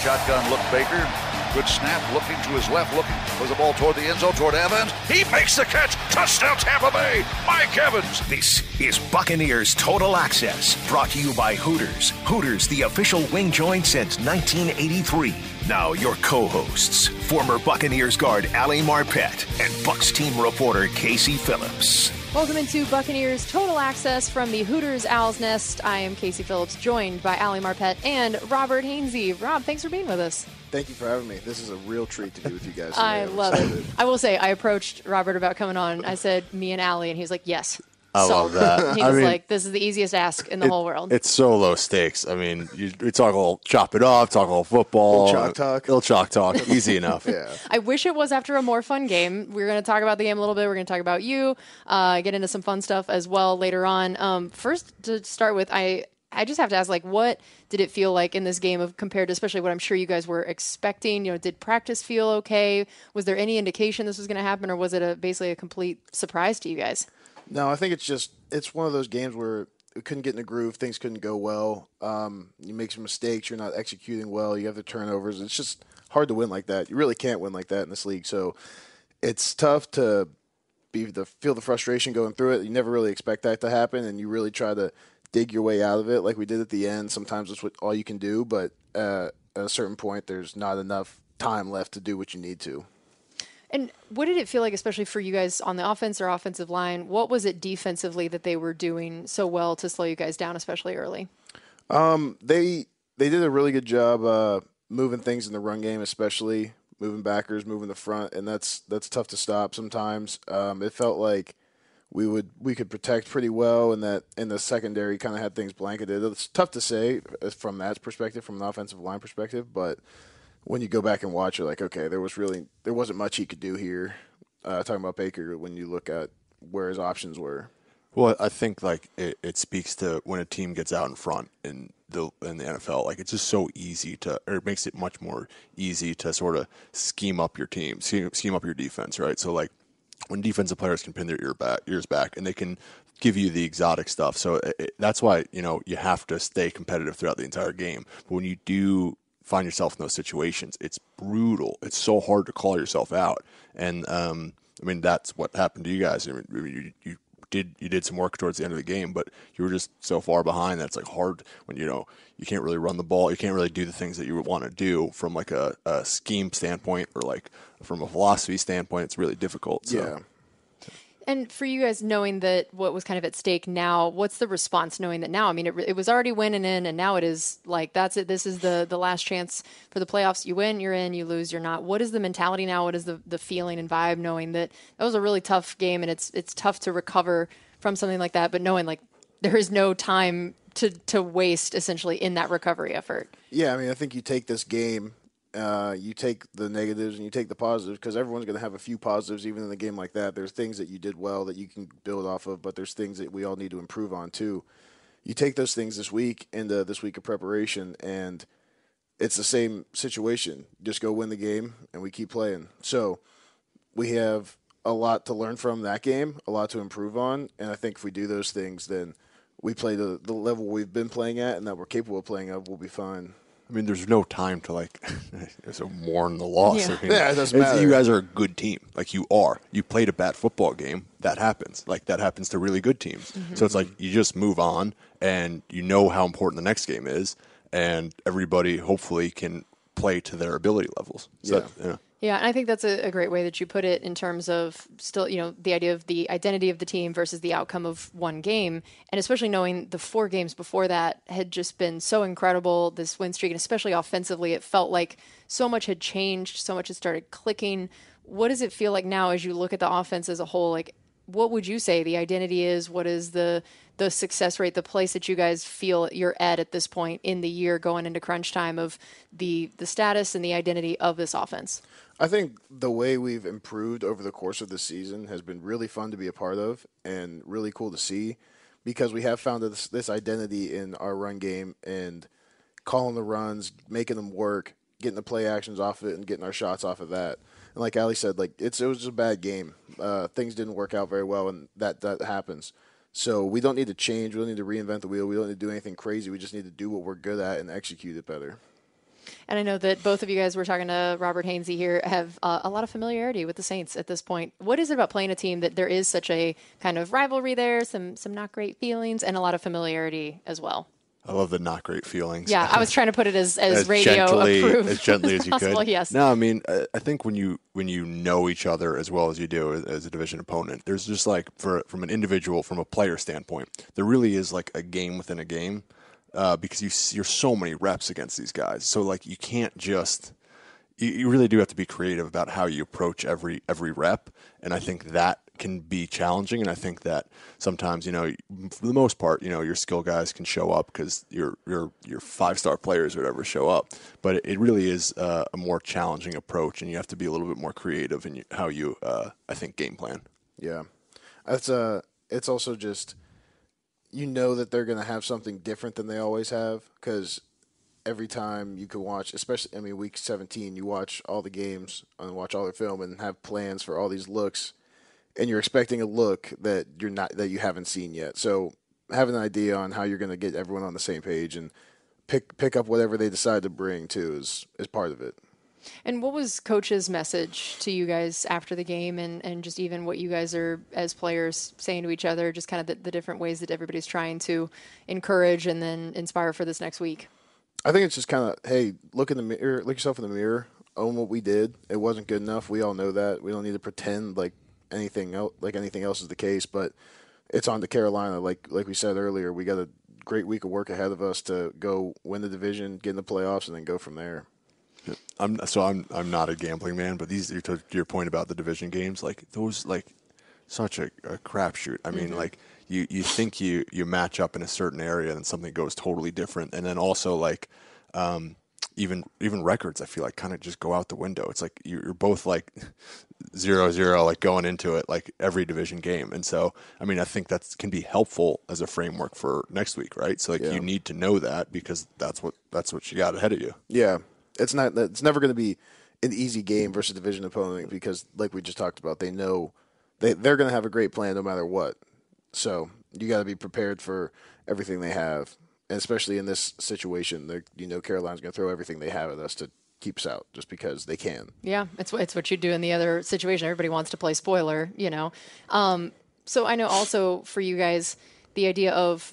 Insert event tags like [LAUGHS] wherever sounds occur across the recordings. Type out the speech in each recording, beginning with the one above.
Shotgun look Baker. Good snap, looking to his left, looking was the ball toward the end zone, toward Evans. He makes the catch. Touchdown, Tampa Bay. Mike Evans. This is Buccaneers Total Access, brought to you by Hooters. Hooters, the official wing joint since 1983. Now, your co hosts, former Buccaneers guard Ali Marpet and Bucs team reporter Casey Phillips. Welcome into Buccaneers Total Access from the Hooters Owl's Nest. I am Casey Phillips, joined by Ali Marpet and Robert Hainsey. Rob, thanks for being with us. Thank you for having me. This is a real treat to be with you guys. I love it. I will say, I approached Robert about coming on. I said, me and Ali, and he was like, yes. I love that. [LAUGHS] He I was mean, like, this is the easiest ask in the whole world. It's so low stakes. I mean, you, we talk a little chop it off, talk a little football, Little chalk talk. little chalk talk, easy enough. [LAUGHS] Yeah. I wish it was after a more fun game. We're going to talk about the game a little bit. We're going to talk about you, uh, get into some fun stuff as well later on. Um, first, to start with, I I just have to ask, like, what did it feel like in this game of compared to especially what I'm sure you guys were expecting? You know, did practice feel okay? Was there any indication this was going to happen, or was it a basically a complete surprise to you guys? No, I think it's just it's one of those games where we couldn't get in the groove. Things couldn't go well. Um, you make some mistakes. You're not executing well. You have the turnovers. It's just hard to win like that. You really can't win like that in this league. So it's tough to be the feel the frustration going through it. You never really expect that to happen, and you really try to dig your way out of it, like we did at the end. Sometimes that's what all you can do, but uh, at a certain point, there's not enough time left to do what you need to. And what did it feel like, especially for you guys on the offense or offensive line? What was it defensively that they were doing so well to slow you guys down, especially early? they they did a really good job uh, moving things in the run game, especially moving backers, moving the front, and that's that's tough to stop sometimes. Um, it felt like we would we could protect pretty well, and that in the secondary kind of had things blanketed. It's tough to say uh, from that perspective, from an offensive line perspective, but when you go back and watch, you're like, okay, there was really there wasn't much he could do here. Uh, talking about Baker, when you look at where his options were. Well, I think like it, it speaks to when a team gets out in front in the in the NFL. Like it's just so easy to, or it makes it much more easy to sort of scheme up your team, scheme, scheme up your defense, right? So like when defensive players can pin their ear back, ears back, and they can give you the exotic stuff. So it, it- that's why you know you have to stay competitive throughout the entire game. But when you do find yourself in those situations, it's brutal. It's so hard to call yourself out, and um, I mean that's what happened to you guys. I mean, you, you did you did some work towards the end of the game, but you were just so far behind that it's like hard when you know you can't really run the ball, you can't really do the things that you would want to do from like a, a scheme standpoint or like from a philosophy standpoint. It's really difficult. So. Yeah. And for you guys, knowing that what was kind of at stake now, what's the response knowing that now? I mean, it, it was already winning in, and now it is like that's it. This is the the last chance for the playoffs. You win, you're in. You lose, you're not. What is the mentality now? What is the the feeling and vibe knowing that that was a really tough game, and it's it's tough to recover from something like that, but knowing like there is no time to to waste essentially in that recovery effort. Yeah, I mean, I think you take this game, uh, you take the negatives and you take the positives because everyone's going to have a few positives even in a game like that. There's things that you did well that you can build off of, but there's things that we all need to improve on too. You take those things this week into this week of preparation, and it's the same situation. Just go win the game, and we keep playing. So we have a lot to learn from that game, a lot to improve on, and I think if we do those things, then we play the, the level we've been playing at and that we're capable of playing at, we'll be fine. I mean, there's no time to like [LAUGHS] so mourn the loss. Yeah. I mean, Yeah, it doesn't matter. You guys are a good team. Like you are. You played a bad football game. That happens. Like that happens to really good teams. Mm-hmm. So it's like you just move on, and you know how important the next game is, and everybody hopefully can play to their ability levels. So Yeah. that- yeah. Yeah, and I think that's a, a great way that you put it in terms of still, you know, the idea of the identity of the team versus the outcome of one game, and especially knowing the four games before that had just been so incredible. This win streak, and especially offensively, it felt like so much had changed, so much had started clicking. What does it feel like now as you look at the offense as a whole? Like, what would you say the identity is? What is the the success rate, the place that you guys feel you're at at this point in the year going into crunch time of the the status and the identity of this offense? I think the way we've improved over the course of the season has been really fun to be a part of and really cool to see because we have found this, this identity in our run game and calling the runs, making them work, getting the play actions off it, and getting our shots off of that. And like Ali said, like it's it was a bad game. Uh, things didn't work out very well, and that that happens. So we don't need to change. We don't need to reinvent the wheel. We don't need to do anything crazy. We just need to do what we're good at and execute it better. And I know that both of you guys were talking to Robert Hainsey here have uh, a lot of familiarity with the Saints at this point. What is it about playing a team that there is such a kind of rivalry there, some some not great feelings, and a lot of familiarity as well? I love the not great feelings. Yeah, I was trying to put it as, as, as radio gently, approved as gently as you [LAUGHS] possible, could. Yes. No, I mean, I I think when you when you know each other as well as you do as- as a division opponent, there's just like for from an individual, from a player standpoint, there really is like a game within a game uh, because you you're so many reps against these guys. So like you can't just you, you really do have to be creative about how you approach every every rep, and I think that can be challenging. And I think that sometimes, you know, for the most part, you know, your skill guys can show up because your your your five star players or whatever show up. But it, it really is uh, a more challenging approach, and you have to be a little bit more creative in how you, uh, I think, game plan. Yeah, that's uh, it's also just you know that they're going to have something different than they always have because every time you can watch, especially I mean week 17, you watch all the games and watch all their film and have plans for all these looks, and you're expecting a look that you're not that you haven't seen yet. So having an idea on how you're going to get everyone on the same page and pick pick up whatever they decide to bring too is is part of it. And what was coach's message to you guys after the game and, and just even what you guys are as players saying to each other, just kind of the, the different ways that everybody's trying to encourage and then inspire for this next week? I think it's just kind of hey, look in the mirror, look yourself in the mirror, own what we did. It wasn't good enough. We all know that. We don't need to pretend like anything else, like anything else is the case. But it's on to Carolina. Like like we said earlier, we got a great week of work ahead of us to go win the division, get in the playoffs, and then go from there. I'm so I'm I'm not a gambling man, but these to your point about the division games, like those like such a, a crapshoot. I mean, like you you think you you match up in a certain area, and something goes totally different, and then also like um, even even records, I feel like kind of just go out the window. It's like you're you're both like [LAUGHS] zero zero, like going into it like every division game, and so I mean, I think that can be helpful as a framework for next week, right? So like Yeah. you need to know that because that's what that's what you got ahead of you. Yeah, it's not. It's never going to be an easy game versus division opponent because, like we just talked about, they know they they're going to have a great plan no matter what. So you got to be prepared for everything they have, and especially in this situation, they you know Carolina's going to throw everything they have at us to keep us out just because they can. Yeah, it's what- it's what you do in the other situation. Everybody wants to play spoiler, you know. Um, so I know also for you guys the idea of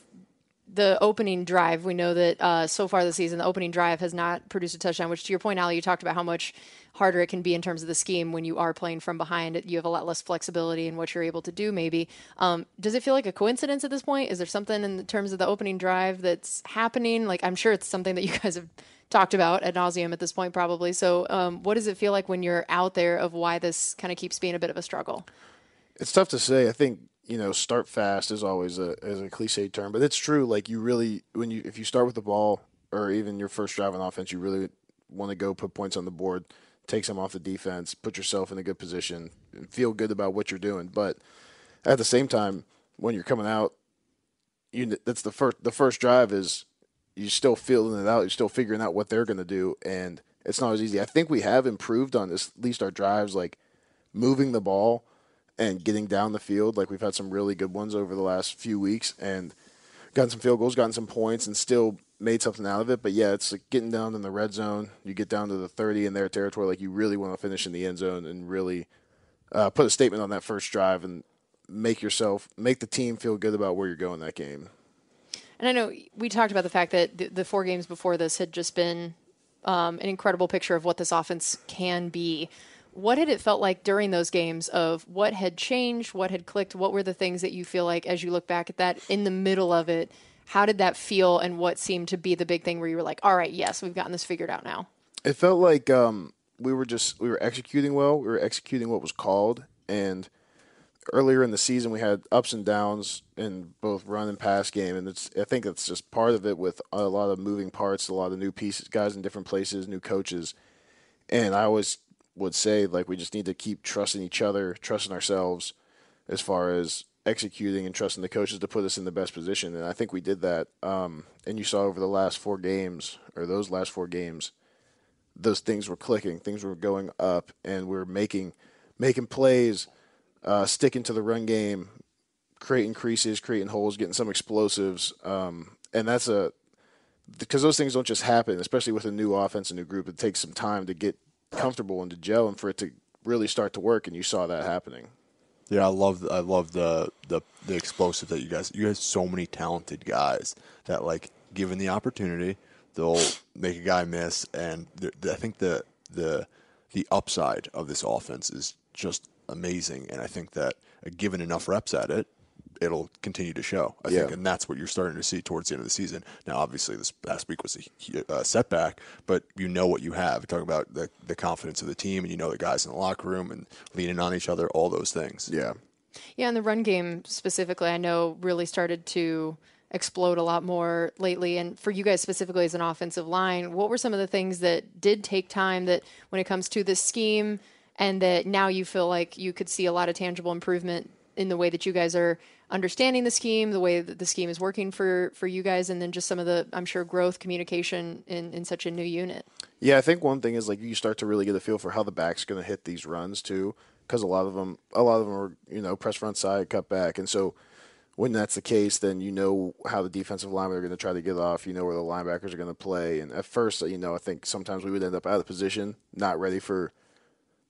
the opening drive. We know that uh, so far this season, the opening drive has not produced a touchdown. Which, to your point, Ali, you talked about how much harder it can be in terms of the scheme when you are playing from behind. You have a lot less flexibility in what you're able to do. Maybe um, does it feel like a coincidence at this point? Is there something in terms of the opening drive that's happening? Like I'm sure it's something that you [LAUGHS] guys have talked about ad nauseum at this point, probably. So, um, what does it feel like when you're out there of why this kind of keeps being a bit of a struggle? It's tough to say. I think you know, start fast is always a is a cliche term, but it's true. Like you really, when you if you start with the ball or even your first drive on offense, you really want to go put points on the board, take some off the defense, put yourself in a good position, and feel good about what you're doing. But at the same time, when you're coming out, you that's the first the first drive is you're still feeling it out. You're still figuring out what they're going to do, and it's not as easy. I think we have improved on this, at least our drives, like moving the ball and getting down the field. Like we've had some really good ones over the last few weeks, and gotten some field goals, gotten some points, and still made something out of it. But yeah, it's like getting down in the red zone. You get down to the 30 in their territory, like you really want to finish in the end zone and really uh, put a statement on that first drive and make yourself, make the team feel good about where you're going that game. And I know we talked about the fact that the, the four games before this had just been um, an incredible picture of what this offense can be. What had it felt like during those games of what had changed, what had clicked? What were the things that you feel like as you look back at that in the middle of it? How did that feel, and what seemed to be the big thing where you were like, "All right, yes, we've gotten this figured out now." It felt like um, we were just we were executing well. We were executing what was called, and earlier in the season we had ups and downs in both run and pass game, and it's I think that's just part of it with a lot of moving parts, a lot of new pieces, guys in different places, new coaches, and I always would say like we just need to keep trusting each other, trusting ourselves, as far as executing and trusting the coaches to put us in the best position, and I think we did that. Um, and you saw over the last four games or those last four games those things were clicking, things were going up, and we are making making plays, uh, sticking to the run game, creating creases, creating holes, getting some explosives, um, and that's a because those things don't just happen, especially with a new offense, a new group. It takes some time to get comfortable and to gel, and for it to really start to work. And you saw that happening. Yeah, I love I love the the the explosive that you guys you guys so many talented guys that like given the opportunity they'll make a guy miss and the, the, I think the the the upside of this offense is just amazing and I think that uh, given enough reps at it it'll continue to show. I Yeah. think, and that's what you're starting to see towards the end of the season. Now, obviously, this past week was a uh, setback, but you know what you have. You're talking about the the confidence of the team, and you know the guys in the locker room and leaning on each other, all those things. Yeah. Yeah, and the run game specifically, I know really started to explode a lot more lately. And for you guys specifically as an offensive line, what were some of the things that did take time that when it comes to this scheme and that now you feel like you could see a lot of tangible improvement in the way that you guys are understanding the scheme, the way that the scheme is working for for you guys, and then just some of the I'm sure growth communication in in such a new unit. Yeah, I think one thing is like you start to really get a feel for how the back's going to hit these runs too, because a lot of them, a lot of them are you know press front side, cut back, and so when that's the case, then you know how the defensive linemen are going to try to get off. You know where the linebackers are going to play, and at first, you know, I think sometimes we would end up out of position, not ready for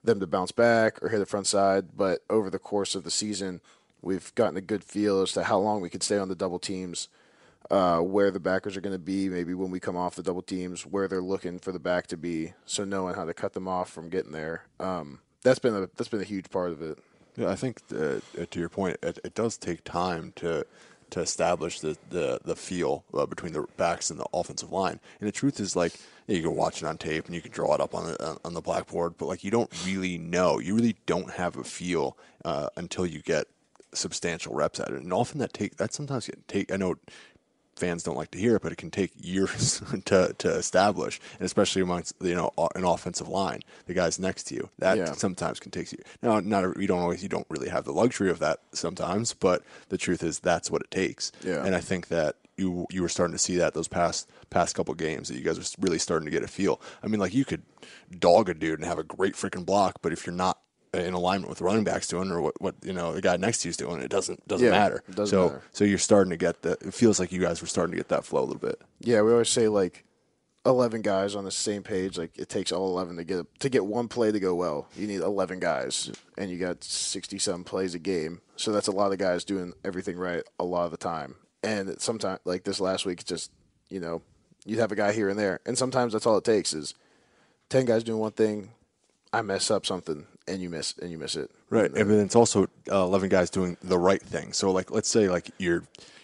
them to bounce back or hit the front side. But over the course of the season, we've gotten a good feel as to how long we could stay on the double teams uh, where the backers are going to be, maybe when we come off the double teams, where they're looking for the back to be. So knowing how to cut them off from getting there, um, that's been a that's been a huge part of it. Yeah, I think uh, to your point, it, it does take time to to establish the the, the feel uh, between the backs and the offensive line. And the truth is, like you can watch it on tape and you can draw it up on the on the blackboard, but like you don't really know. You really don't have a feel uh, until you get substantial reps at it. And often that take that sometimes can take. I know fans don't like to hear it, but it can take years [LAUGHS] to, to establish, and especially amongst you know an offensive line, the guys next to you. That Yeah. sometimes can take you. Now, not you don't always you don't really have the luxury of that sometimes, but the truth is that's what it takes. Yeah. And I think that you you were starting to see that those past past couple games that you guys are really starting to get a feel. I mean, like you could dog a dude and have a great freaking block, but if you're not Uh, in alignment with running backs doing or what, what you know the guy next to you's doing, it doesn't doesn't Yeah, matter. it doesn't so matter. so you're starting to get the. It feels like you guys were starting to get that flow a little bit. Yeah, we always say like eleven guys on the same page. Like it takes all eleven to get to get one play to go well. You need eleven guys, and you got sixty some plays a game. So that's a lot of guys doing everything right a lot of the time. And sometimes, like this last week, just you know you'd have a guy here and there, and sometimes that's all it takes is ten guys doing one thing. I mess up something, and you miss and you miss it. Right, and then it's also uh, eleven guys doing the right thing. So, like, let's say like you're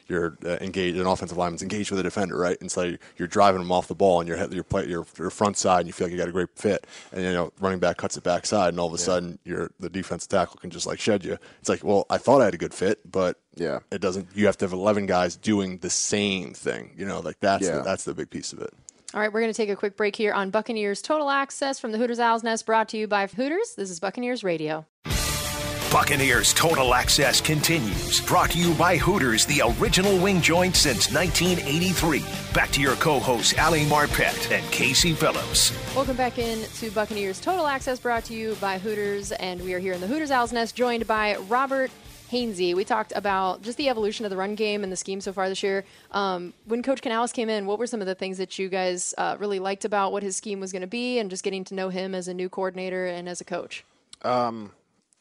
you're uh, engaged, an offensive lineman's engaged with a defender, right? And so you're driving them off the ball, and you're you're play, your your front side, and you feel like you got a great fit, and you know running back cuts it backside, and all of a sudden your the defensive tackle can just like shed you. It's like, well, I thought I had a good fit, but Yeah. it doesn't. You have to have eleven guys doing the same thing. You know, like that's Yeah. the, that's the big piece of it. All right, we're going to take a quick break here on Buccaneers Total Access from the Hooters Owl's Nest, brought to you by Hooters. This is Buccaneers Radio. Buccaneers Total Access continues. Brought to you by Hooters, the original wing joint since 1983. Back to your co hosts, Ali Marpet and Casey Phillips. Welcome back in to Buccaneers Total Access, brought to you by Hooters, and we are here in the Hooters Owl's Nest, joined by Robert Hainsey. We talked about just the evolution of the run game and the scheme so far this year. Um, when Coach Canales came in, what were some of the things that you guys uh, really liked about what his scheme was going to be, and just getting to know him as a new coordinator and as a coach?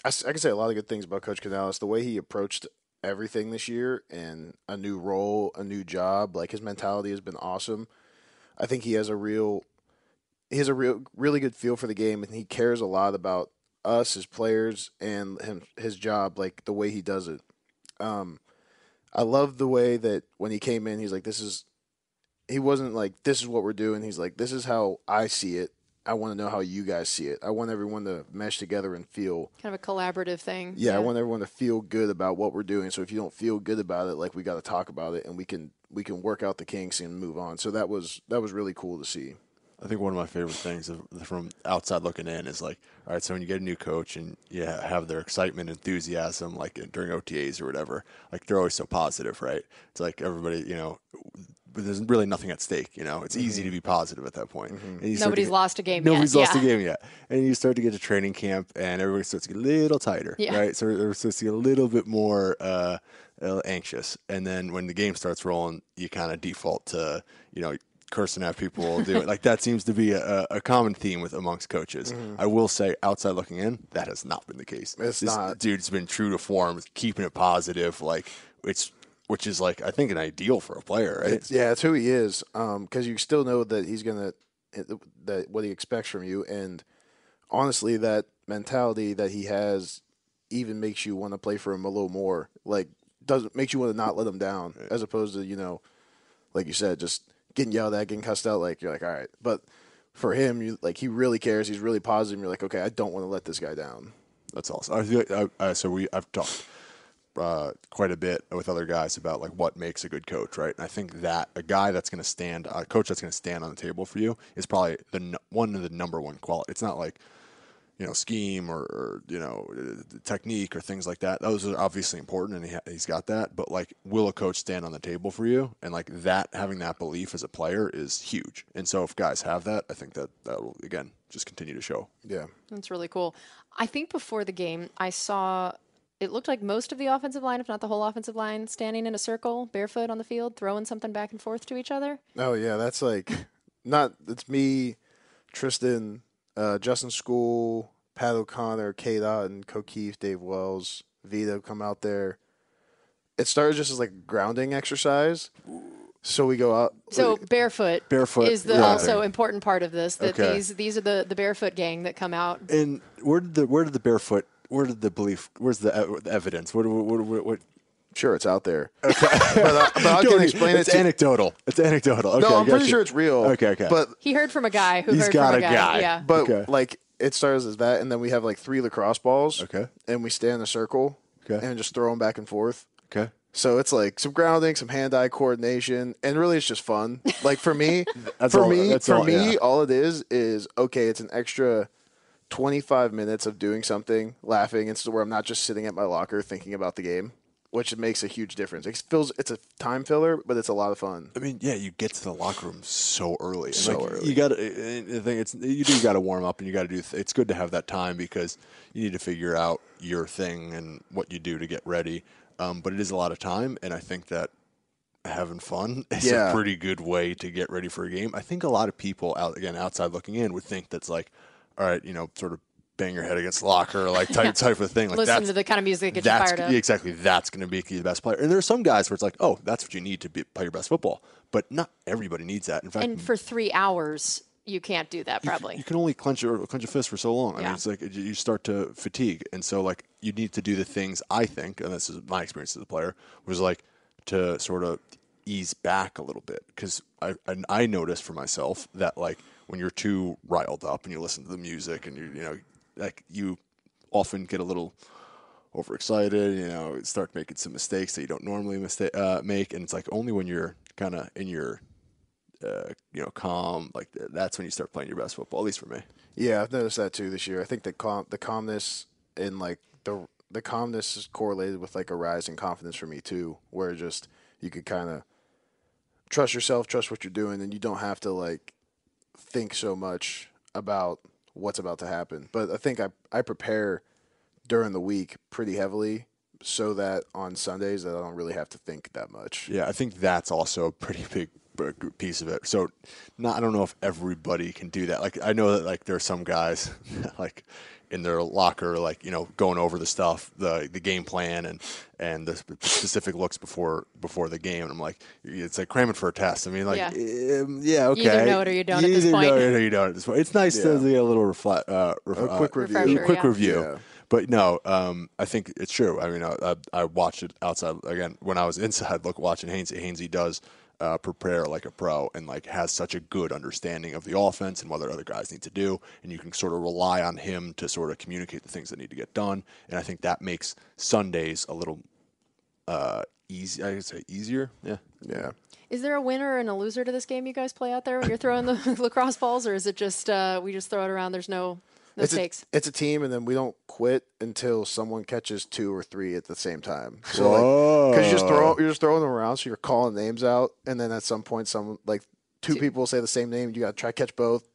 I can say a lot of good things about Coach Canales. The way he approached everything this year and a new role, a new job, like his mentality has been awesome. I think he has a real, he has a real, really good feel for the game, and he cares a lot about us as players and him, his job, like the way he does it. Um, I love the way that when he came in, he's like, "This is," he wasn't like, "This is what we're doing." He's like, "This is how I see it." I want to know how you guys see it. I want everyone to mesh together and feel Kind of a collaborative thing. yeah, I want everyone to feel good about what we're doing. So if you don't feel good about it, like we got to talk about it, and we can we can work out the kinks and move on. So that was that was really cool to see. I think one of my favorite things of, from outside looking in is like, all right, so when you get a new coach and you have their excitement, enthusiasm, like during OTAs or whatever, like they're always so positive, right? It's like everybody, you know, but there's really nothing at stake, you know. It's easy to be positive at that point. And you start Nobody's get- lost a game yet, Nobody's lost yeah. a game yet, and you start to get to training camp, and everybody starts to get a little tighter, Yeah. right? So it starts to get a little bit more uh, uh, anxious, and then when the game starts rolling, you kind of default to, you know cursing at people do it [LAUGHS] like that seems to be a, a common theme with amongst coaches. Mm-hmm. I will say, outside looking in, that has not been the case. It's this not. Dude's been true to form, keeping it positive. Like it's which is like I think an ideal for a player, right? It's, yeah, it's who he is. Um, because you still know that he's gonna that what he expects from you, and honestly, that mentality that he has even makes you want to play for him a little more. Like doesn't makes you want to not let him down, as opposed to you know, like you said, just getting yelled at, getting cussed out. Like you're like, all right, but for him, you like he really cares. He's really positive. You're like, okay, I don't want to let this guy down. That's awesome. I I, so we I've talked uh, quite a bit with other guys about like what makes a good coach, right? And I think that a guy that's going to stand, a coach that's going to stand on the table for you is probably the one of the number one quality. It's not like you know scheme or, or you know uh, technique or things like that. Those are obviously important, and he ha- he's got that. But like, will a coach stand on the table for you? And like that, having that belief as a player is huge. And so if guys have that, I think that that will again just continue to show. Yeah. That's really cool. I think before the game, I saw it looked like most of the offensive line, if not the whole offensive line, standing in a circle, barefoot on the field, throwing something back and forth to each other. Oh yeah, that's like not. It's me, Tristan, uh, Justin Skule, Pat O'Connor, Cade Otton, Cokeith, Dave Wells, Vita come out there. It started just as like a grounding exercise. So we go out. So barefoot, Barefoot, is the yeah. also important part of this. That Okay. these these are the the barefoot gang that come out. And where did the where did the barefoot? Where did the belief? Where's the, ev- the evidence? What, what, what, what, what sure, it's out there. [LAUGHS] but, uh, but I can explain it's it. To, anecdotal. It's anecdotal. Okay, no, I I'm pretty gotcha. sure it's real. Okay, okay. But He heard from a guy who He's heard got from a a guy. guy. Yeah. but Okay. like it starts as that, and then we have like three lacrosse balls. Okay. And we stand in a circle. Okay. And just throw them back and forth. okay. So it's like some grounding, some hand-eye coordination, and really it's just fun. Like for me, [LAUGHS] That's for all- me, that's for all- me, yeah. all it is is okay. It's an extra twenty-five minutes of doing something, laughing, instead of where I'm not just sitting at my locker thinking about the game, which makes a huge difference. It feels it's a time filler, but it's a lot of fun. I mean, yeah, you get to the locker room so early. And, So like, early. You got to. The thing it's you do got to warm up and you got to do. Th- it's good to have that time because you need to figure out your thing and what you do to get ready. Um, but it is a lot of time, and I think that having fun [LAUGHS] is Yeah. a pretty good way to get ready for a game. I think a lot of people out again outside looking in would think that's like, all right, you know, sort of bang your head against the locker, like type [LAUGHS] type of thing. Like Listen to the kind of music that gets you fired up. exactly that's going to make you the best player. And there are some guys where it's like, oh, that's what you need to be, play your best football. But not everybody needs that. In fact, And for three hours, you can't do that probably. you can only clench your clench your fist for so long. I Yeah. mean, it's like you- you start to fatigue, and so like you need to do the things. I think, and this is my experience as a player, was like to sort of ease back a little bit because I and I noticed for myself that like when you're too riled up and you listen to the music and you you know like you often get a little overexcited, you know, start making some mistakes that you don't normally mistake uh, make, and it's like only when you're kind of in your uh, you know calm, like th- that's when you start playing your best football. At least for me. Yeah, I've noticed that too this year. I think the calm, the calmness and like the the calmness is correlated with like a rise in confidence for me too, where just you could kind of trust yourself, trust what you're doing, and you don't have to like think so much about what's about to happen. But I think I I prepare during the week pretty heavily so that on Sundays that I don't really have to think that much. Yeah, I think that's also a pretty big piece of it. So, not I don't know if everybody can do that. Like I know that like there are some guys [LAUGHS] like in their locker, like you know, going over the stuff, the the game plan, and and the specific looks before before the game. And I'm like, it's like cramming for a test. I mean, like, Yeah. um, yeah, okay, either know it or you don't at this either point. know it or you don't at this point. It's nice to Yeah. get a little reflect, uh, ref- A quick uh, review. Refresher, quick yeah. review. Yeah. But no, um, I think it's true. I mean, I, I, I watched it outside again when I was inside. Look, watching Hainsey. Hainsey does uh, prepare like a pro and like has such a good understanding of the offense and what other guys need to do, and you can sort of rely on him to sort of communicate the things that need to get done. And I think that makes Sundays a little uh, easy. I would say easier. Yeah. Yeah. Is there a winner and a loser to this game you guys play out there when you're throwing the [LAUGHS] lacrosse balls, or is it just uh, we just throw it around? There's no no it's stakes. A, it's a team, and then we don't quit until someone catches two or three at the same time. [LAUGHS] So, like, because you just throw, you're just throwing them around, so you're calling names out, and then at some point, some like two people say the same name. You got to try to catch both,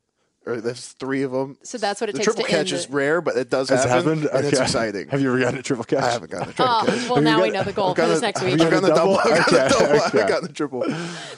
or there's three of them. So that's what it the takes triple to catch end is the- rare, but it does Has happen, happened? and it's exciting. Have you ever gotten a triple catch? I haven't gotten a triple Oh, catch. well, now we know the goal for this a- next I've week. gotten a double. I've gotten a [LAUGHS] Okay, double. I've okay. gotten a triple.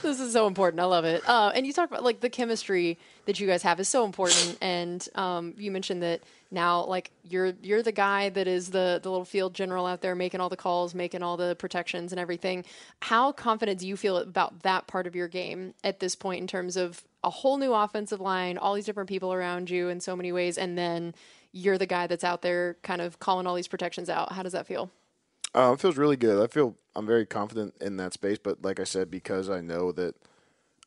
This is so important. I love it. Uh, and you talk about like the chemistry that you guys have is so important. And um, you mentioned that now, like you're you're the guy that is the the little field general out there making all the calls, making all the protections and everything. How confident do you feel about that part of your game at this point in terms of a whole new offensive line, all these different people around you in so many ways, and then you're the guy that's out there kind of calling all these protections out. How does that feel? Um, it feels really good. I feel I'm very confident in that space, but like I said, because I know that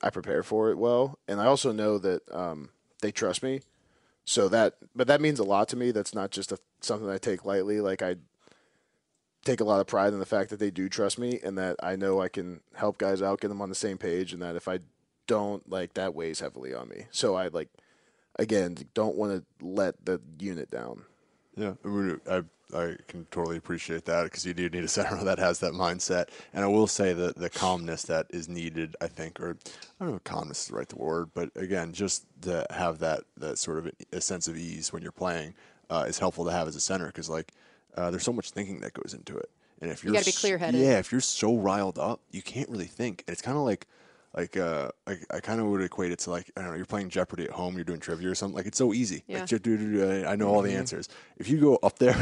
I prepare for it well, and I also know that um, they trust me. So that, but that means a lot to me. That's not just a, something I take lightly. Like I take a lot of pride in the fact that they do trust me, and that I know I can help guys out, get them on the same page, and that if I don't, like that weighs heavily on me. So I like, again, don't want to let the unit down. Yeah, I, I can totally appreciate that because you do need a center [LAUGHS] that has that mindset. And I will say that the calmness that is needed, I think, or I don't know if calmness is the right word, but again, just to have that that sort of a sense of ease when you're playing uh, is helpful to have as a center because like uh, there's so much thinking that goes into it. And if you're gotta be clear-headed. yeah, if you're so riled up, you can't really think. And it's kind of like like uh, I, I kind of would equate it to like I don't know, you're playing Jeopardy at home, you're doing trivia or something. Like it's so easy. Yeah. Like, do- do- do, I know all the answers. If you go up there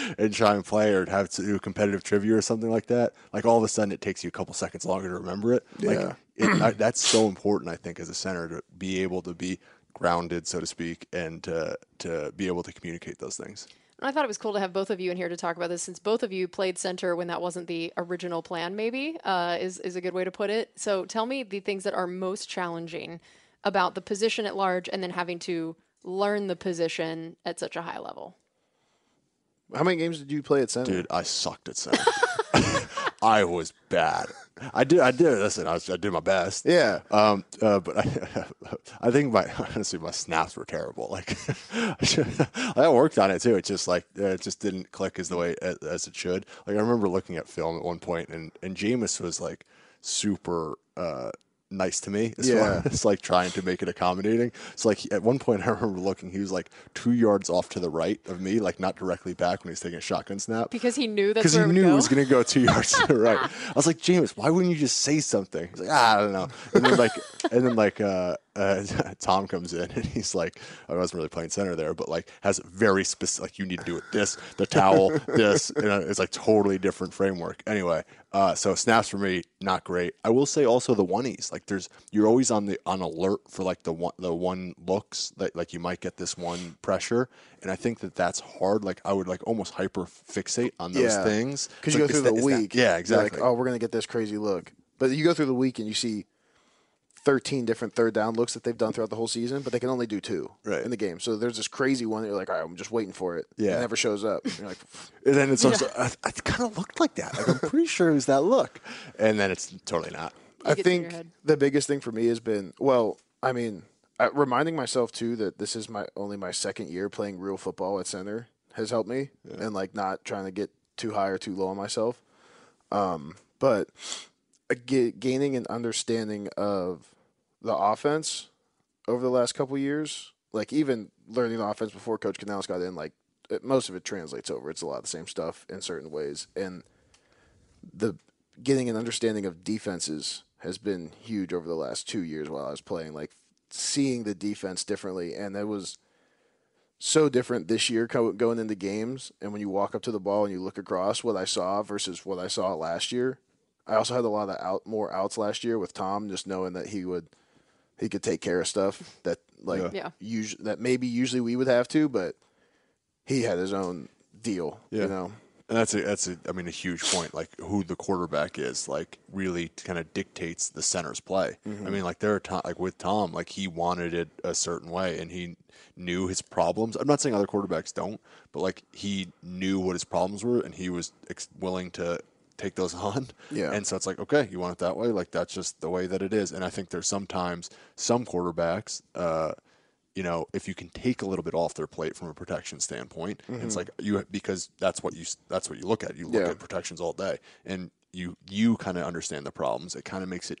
[LAUGHS] and try and play or have to do competitive trivia or something like that, like all of a sudden it takes you a couple seconds longer to remember it. Yeah. Like it, I, [CLEARS THROAT] that's so important, I think, as a center to be able to be grounded, so to speak, and to to be able to communicate those things. And I thought it was cool to have both of you in here to talk about this, since both of you played center when that wasn't the original plan. Maybe uh, is is a good way to put it. So tell me the things that are most challenging about the position at large, and then having to learn the position at such a high level. How many games did you play at center? Dude, I sucked at center. [LAUGHS] I was bad. I did. I did. Listen, I, was, I did my best. Yeah. Um. Uh, but I, [LAUGHS] I think my [LAUGHS] honestly my snaps were terrible. Like, [LAUGHS] I worked on it too. It just like it just didn't click as the way as, as it should. Like I remember looking at film at one point, and and Jameis was like super. Uh, nice to me [LAUGHS] as Yeah. far as like trying to make it accommodating. So like at one point [LAUGHS] I remember looking, he was like two yards off to the right of me, like not directly back when he was taking a shotgun snap Because he knew that's because he where it would knew go. it was going to go two [LAUGHS] yards to the right. I was like, Jameis, why wouldn't you just say something? He's like, ah, I don't know. And then like, and then like, uh, uh, [LAUGHS] Tom comes in and he's like, I wasn't really playing center there, but like has very specific, like you need to do it this, the towel, [LAUGHS] this, and it's like totally different framework. Anyway, uh, so snaps for me, not great. I will say also the oneys, like there's, you're always on the, on alert for like the one, the one looks that like you might get this one pressure. And I think that that's hard. Like I would like almost hyper fixate on those Yeah. things because you like, go through the that- week. yeah, exactly. Like, oh, we're gonna get this crazy look, but you go through the week and you see thirteen different third down looks that they've done throughout the whole season, but they can only do two Right. in the game. So there's this crazy one that you're like, all right, I'm just waiting for it. Yeah. it never shows up. You're like, [LAUGHS] And then it's also, I, I kind of looked like that. Like I'm pretty sure it was that look. And then it's totally not. I gets in your think the biggest thing for me has been well, I mean, uh, reminding myself too that this is my only my second year playing real football at center has helped me, and like not trying to get too high or too low on myself. Um, but uh, gaining an understanding of the offense over the last couple years, like even learning the offense before Coach Canales got in, like it, most of it translates over. It's a lot of the same stuff in certain ways, and the getting an understanding of defenses has been huge over the last two years while I was playing. Like seeing the defense differently, and it was so different this year going into games. And when you walk up to the ball and you look across, what I saw versus what I saw last year. I also had a lot of out more outs last year with Tom, just knowing that he would he could take care of stuff that like Yeah. usu- that maybe usually we would have to, but he had his own deal. Yeah. You know. And that's a, that's a, I mean, a huge point. Like who the quarterback is, like really kind of dictates the center's play. Mm-hmm. I mean, like there are times, like with Tom, like he wanted it a certain way, and he knew his problems. I'm not saying other quarterbacks don't, but like he knew what his problems were, and he was ex- willing to take those [LAUGHS] on. Yeah. And so it's like, okay, you want it that way? Like that's just the way that it is. And I think there's sometimes some quarterbacks. Uh, you know, if you can take a little bit off their plate from a protection standpoint, it's like you because that's what you that's what you look at. You look Yeah. at protections all day, and you you kind of understand the problems. It kind of makes it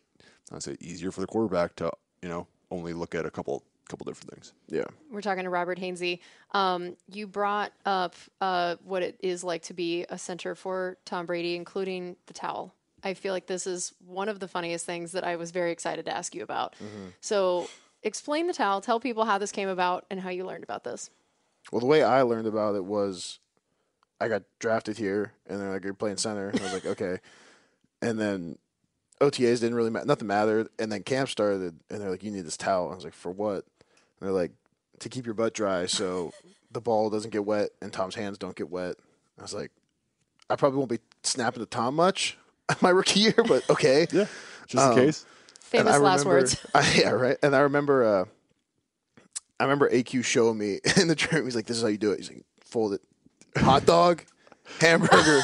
I'd say easier for the quarterback to you know only look at a couple couple different things. Yeah. We're talking to Robert Hainsey. Um, you brought up uh, what it is like to be a center for Tom Brady, including the towel. I feel like this is one of the funniest things that I was very excited to ask you about. So, explain the towel. Tell people how this came about and how you learned about this. Well, the way I learned about it was I got drafted here, and they're like, "You're playing center." And I was like, [LAUGHS] "Okay." And then OTAs didn't really matter. Nothing mattered. And then camp started, and they're like, "You need this towel." I was like, "For what?" And they're like, "To keep your butt dry, so the ball doesn't get wet and Tom's hands don't get wet." I was like, "I probably won't be snapping to Tom much [LAUGHS] my rookie year, but okay." Yeah, just in case. Famous I last words. [LAUGHS] I, yeah, right. And I remember, uh, I remember AQ showing me [LAUGHS] in the trim. He's like, "This is how you do it." He's like, "Fold it, hot dog, hamburger,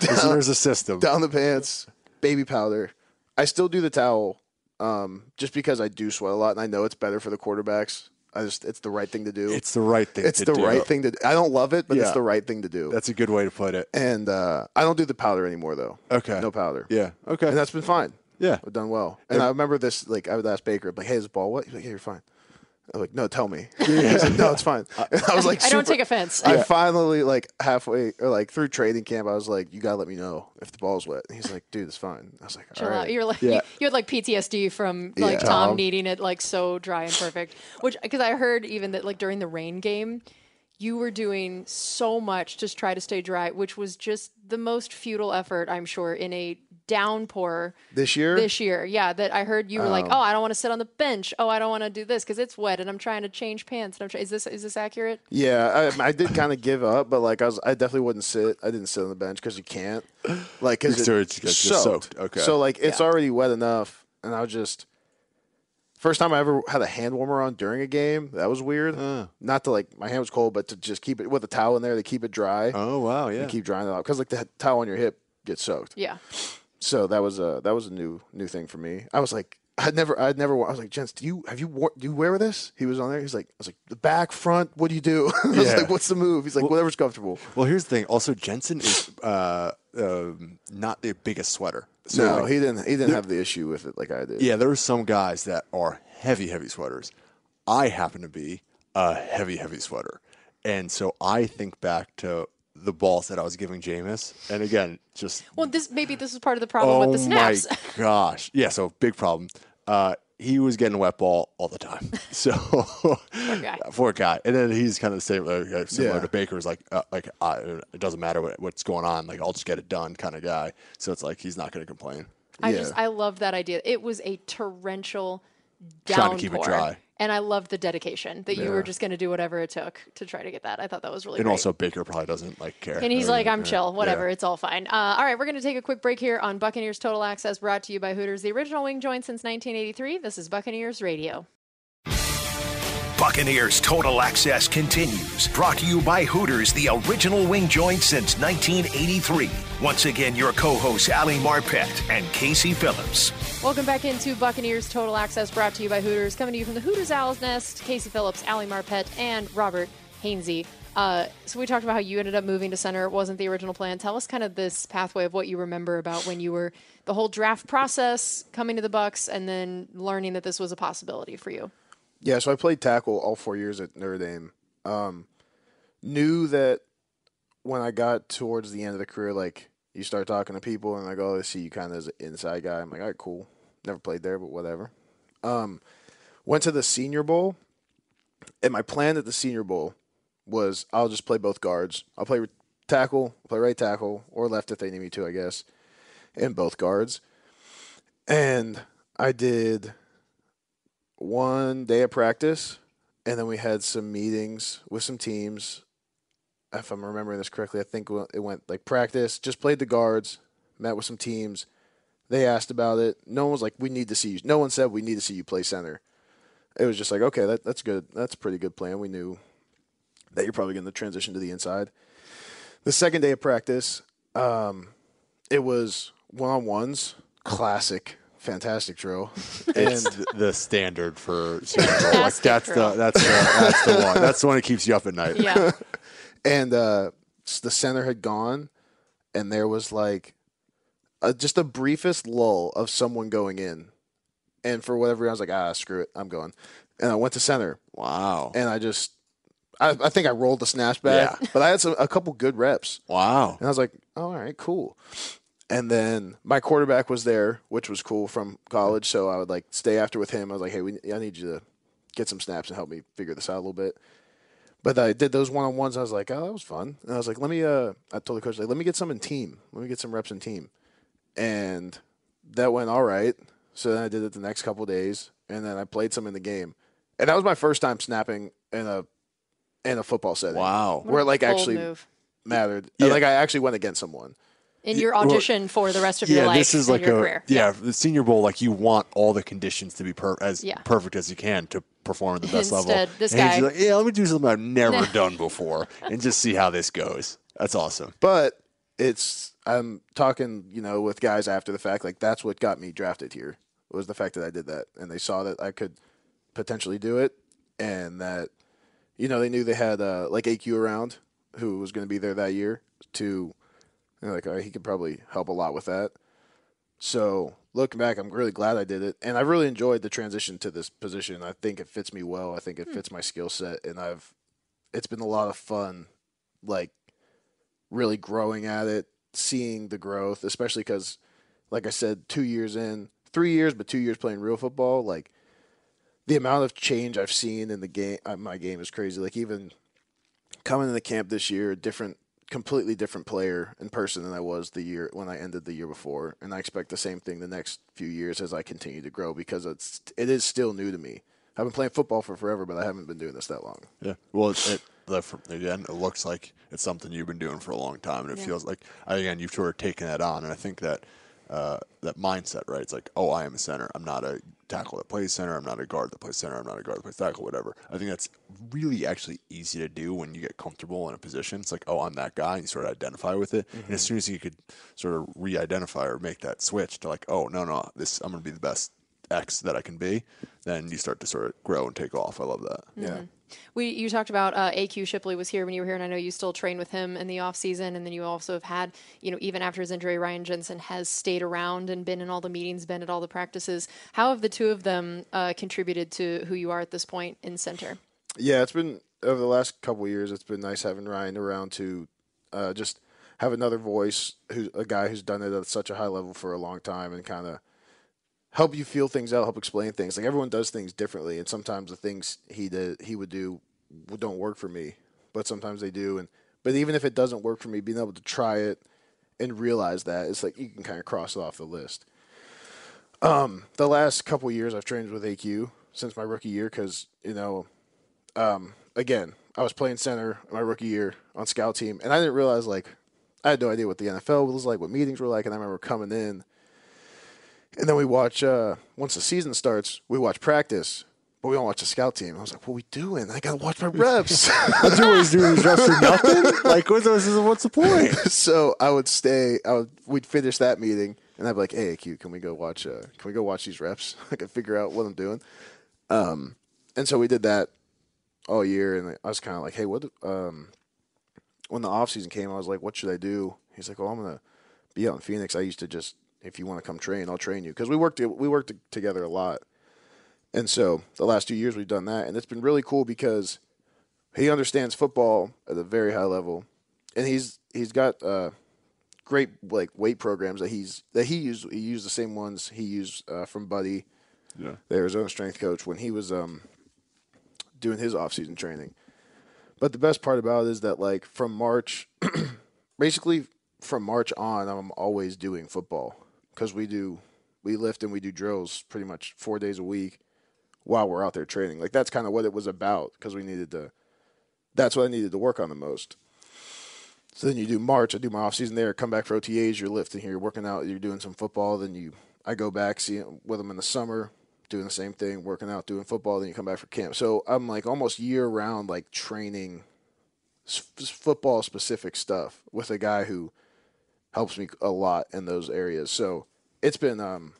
Listen, there's a system. down the pants, baby powder." I still do the towel, um, just because I do sweat a lot, and I know it's better for the quarterbacks. I just, it's the right thing to do. It's the right thing. It's to the do. right thing to. do. I don't love it, but it's the right thing to do. That's a good way to put it. and uh, I don't do the powder anymore, though. Okay. no powder. Yeah. Okay. and that's been fine. Yeah. I've done well. And I remember this, like, I would ask Baker, like, hey, is the ball what? He's like, yeah, you're fine. I'm like, no, tell me. [LAUGHS] He's like, no, it's fine. [LAUGHS] And I was like, I don't take offense. I finally, like, halfway, or like through training camp, I was like, you got to let me know if the ball's wet. And he's like, dude, it's fine. I was like, Chill all out. You're like Yeah. you, you had like PTSD from like Yeah. Tom Tom. needing it like so dry and perfect. Which because I heard even that like during the rain game, you were doing so much to try to stay dry, which was just the most futile effort I'm sure in a downpour This year? this year. Yeah, that I heard you were like, oh, oh I don't want to sit on the bench. Oh, I don't want to do this because it's wet and I'm trying to change pants. And I'm try- is this is this accurate? Yeah, I, I did kind of give up, but like I was, I definitely wouldn't sit. I didn't sit on the bench because you can't, like, because So it's it's just- just soaked. soaked. Okay. So like it's already wet enough, and I was just first time I ever had a hand warmer on during a game. That was weird. Not to like my hand was cold, but to just keep it with a towel in there to keep it dry oh wow. Yeah. and keep drying it out because like the towel on your hip gets soaked. Yeah. So that was a that was a new new thing for me. I was like. I'd never, I'd never. I was like, Jens, do you have you wor- do you wear this? He was on there. He's like, I was like, the back, front. What do you do? [LAUGHS] I was Yeah. like, what's the move? He's like, whatever's comfortable. Well, here's the thing. Also, Jensen is uh, um, not the biggest sweater. So no, like, he didn't. He didn't have the issue with it like I did. yeah, there are some guys that are heavy, heavy sweaters. I happen to be a heavy, heavy sweater, and so I think back to the balls that I was giving Jameis, and again, just Well, this maybe this is part of the problem oh with the snaps. my [LAUGHS] gosh, yeah. So big problem. Uh, he was getting wet ball all the time. [LAUGHS] So poor guy. [LAUGHS] poor guy. And then he's kind of the same, uh, similar Yeah. to Baker's, like uh, like uh, it doesn't matter what, what's going on. Like I'll just get it done, kind of guy. So it's like he's not going to complain. I Yeah. just I love that idea. It was a torrential Trying to keep it dry. And I loved the dedication that you were just going to do whatever it took to try to get that. I thought that was really And great. also Baker probably doesn't like care. and he's like, I'm chill, whatever, it's all fine. Uh, all right, we're going to take a quick break here on Buccaneers Total Access, brought to you by Hooters, the original wing joint since 1983. This is Buccaneers Radio. Buccaneers Total Access continues. Brought to you by Hooters, the original wing joint since 1983. Once again, your co hosts, Ali Marpet and Casey Phillips. Welcome back into Buccaneers Total Access, brought to you by Hooters. Coming to you from the Hooters Owl's Nest, Casey Phillips, Ali Marpet, and Robert Hainsey. Uh, so we talked about how you ended up moving to center. It wasn't the original plan. Tell us kind of this pathway of what you remember about when you were the whole draft process, coming to the Bucs, and then learning that this was a possibility for you. Yeah, so I played tackle all four years at Notre Dame. Um, knew that when I got towards the end of the career, like you start talking to people and like, oh, I see you kind of as an inside guy. I'm like, all right, cool. Never played there, but whatever. Um, went to the Senior Bowl, and my plan at the Senior Bowl was I'll just play both guards. I'll play tackle, play right tackle, or left if they need me to, I guess, and both guards. And I did one day of practice, and then we had some meetings with some teams. If I'm remembering this correctly, I think it went like practice, just played the guards, met with some teams. They asked about it. No one was like, "We need to see you." No one said, "We need to see you play center." It was just like, "Okay, that, that's good. That's a pretty good plan." We knew that you're probably going to transition to the inside. The second day of practice, um, it was one on ones, classic, fantastic drill, [LAUGHS] It's and th- the standard for [LAUGHS] Super Bowl. Like Fantastic that's the that's the that's the one. That's the one that keeps you up at night. Yeah. [LAUGHS] and uh, the center had gone, and there was like a, just the briefest lull of someone going in, And for whatever reason, I was like, ah, screw it, I'm going. And I went to center, Wow. and I just, I, I think I rolled the snatch back, Yeah. but I had some, a couple good reps. wow. And I was like, oh, all right, cool. And then my quarterback was there, which was cool from college. So I would like stay after with him. I was like, hey, we, I need you to get some snaps and help me figure this out a little bit. But I did those one on ones. I was like, oh, that was fun. And I was like, let me, uh, I told the coach, like, let me get some in team. Let me get some reps in team. And that went all right. So then I did it the next couple days. And then I played some in the game. And that was my first time snapping in a, in a football setting. Wow. Where it like actually move. mattered. Yeah. Like I actually went against someone. In your well, audition for the rest of your Yeah, life this is like your a career. yeah, the Senior Bowl. Like you want all the conditions to be per- as Yeah. perfect as you can to perform at the best level. This and he's guy- like, yeah, let me do something I've never [LAUGHS] done before and just see how this goes. That's awesome. But it's I'm talking, you know, with guys after the fact. Like that's what got me drafted here was the fact that I did that, and they saw that I could potentially do it, and that you know they knew they had uh, like AQ around who was going to be there that year to. They're like, all right, he could probably help a lot with that. So looking back, I'm really glad I did it, and I really enjoyed the transition to this position. I think it fits me well. I think it fits my skill set, and I've. It's been a lot of fun, like really growing at it, seeing the growth, especially because, like I said, two years in, three years, but two years playing real football, like the amount of change I've seen in the game, uh, my game is crazy. Like even coming to the camp this year, different, completely different player in person than I was the year when I ended the year before, and I expect the same thing the next few years as I continue to grow because it's it is still new to me. I've been playing football for forever, but I haven't been doing this that long. Yeah. Well, it, it the- again, it looks like it's something you've been doing for a long time, and it feels like again you've sort of taken that on, and I think that uh, that mindset, right? It's like, oh, I am a center. I'm not a tackle that plays center. I'm not a guard that plays center. I'm not a guard that plays tackle. Whatever. I think that's really actually easy to do when you get comfortable in a position. It's like, oh, I'm that guy, and you sort of identify with it. And as mm-hmm. soon as you could sort of re-identify or make that switch to like, oh, no, no, this I'm going to be the best X that I can be, then you start to sort of grow and take off. I love that. Mm-hmm. Yeah. We you talked about uh, AQ Shipley was here when you were here, and I know you still train with him in the off season, and then you also have had you know even after his injury, Ryan Jensen has stayed around and been in all the meetings, been at all the practices. How have the two of them uh, contributed to who you are at this point in center? Yeah, it's been over the last couple years. It's been nice having Ryan around to uh, just have another voice, who's a guy who's done it at such a high level for a long time, and kind of help you feel things out, help explain things. Like everyone does things differently, and sometimes the things he did, he would do, don't work for me, but sometimes they do. And but even if it doesn't work for me, being able to try it and realize that it's like you can kind of cross it off the list. Um, the last couple years I've trained with AQ since my rookie year because you know um, again, I was playing center my rookie year on scout team, and I didn't realize like I had no idea what the NFL was like, what meetings were like, and I remember coming in, and then we watch uh, once the season starts, we watch practice, but we don't watch the scout team. I was like, what are we doing? I gotta watch my reps. [LAUGHS] What he's doing. He's reps for nothing. Like, what's, what's the point? [LAUGHS] so I would stay. I would we'd finish that meeting, and I'd be like, "Hey, Q, can we go watch? Uh, can we go watch these reps? [LAUGHS] I can figure out what I'm doing." Um, and so we did that all year, and I was kind of like, "Hey, what?" Um, when the off season came, I was like, "What should I do?" He's like, "Well, I'm gonna be out in Phoenix. I used to just, if you want to come train, I'll train you because we worked we worked together a lot." And so the last two years we've done that, and it's been really cool because he understands football at a very high level, and he's he's got uh, great like weight programs that he's that he used. He used the same ones he used uh, from Buddy, Yeah. the Arizona strength coach, when he was um, doing his off season training. But the best part about it is that like from March, [CLEARS THROAT] basically from March on, I'm always doing football because we do we lift and we do drills pretty much four days a week while we're out there training. Like that's kind of what it was about because we needed to. That's what I needed to work on the most. So then you do March. I do my off season there. Come back for OTAs. You're lifting here. You're working out. You're doing some football. Then you, I go back see with them in the summer, doing the same thing, working out, doing football. Then you come back for camp. So I'm like almost year round, like training football specific stuff with a guy who helps me a lot in those areas. So it's been um,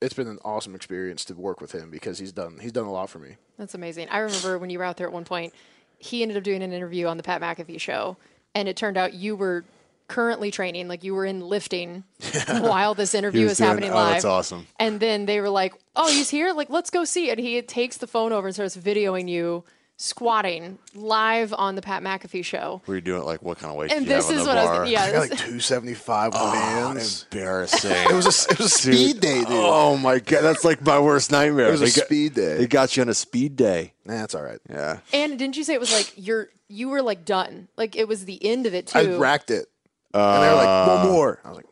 it's been an awesome experience to work with him because he's done he's done a lot for me. That's amazing. I remember when you were out there at one point, he ended up doing an interview on the Pat McAfee show, and it turned out you were currently training, like you were in lifting [LAUGHS] while this [LAUGHS] interview was, was doing- happening oh, live. that's awesome. And then they were like, "Oh, he's here! Like, let's go see." And he takes the phone over and starts videoing you squatting live on the Pat McAfee show. Were you doing it like what kind of weight? And you this have is the what I bar? was. Yeah, I got like 275 Oh, bands. embarrassing. It was a, it was a speed day, dude. Oh my god, that's like my worst nightmare. It was a got- speed day. They got you on a speed day. Nah, that's all right. Yeah. and didn't you say it was like you're you were like done? Like it was the end of it too. I racked it, uh, and they were like, "One more." I was like, "Oh my god."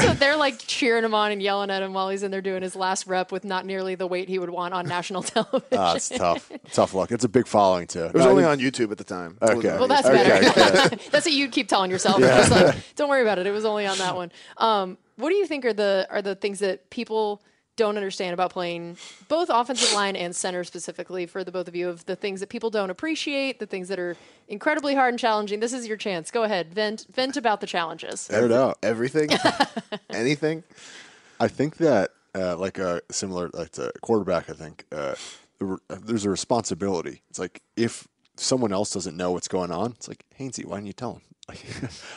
So they're like cheering him on and yelling at him while he's in there doing his last rep with not nearly the weight he would want on national [LAUGHS] television. Ah, it's tough. tough luck. It's a big following too. It was only on YouTube at the time. Okay. well, that's better. good. [LAUGHS] that's what you'd keep telling yourself. Just like, don't worry about it. It was only on that one. Um, what do you think are the are the things that people don't understand about playing both offensive line and center specifically for the both of you of the things that people don't appreciate, the things that are incredibly hard and challenging. This is your chance. Go ahead. Vent vent about the challenges. I don't know Everything, [LAUGHS] anything. I think that uh, like a similar like to quarterback. I think uh, there's a responsibility. It's like if someone else doesn't know what's going on, it's like Hainsey, why didn't you tell him? [LAUGHS] Like,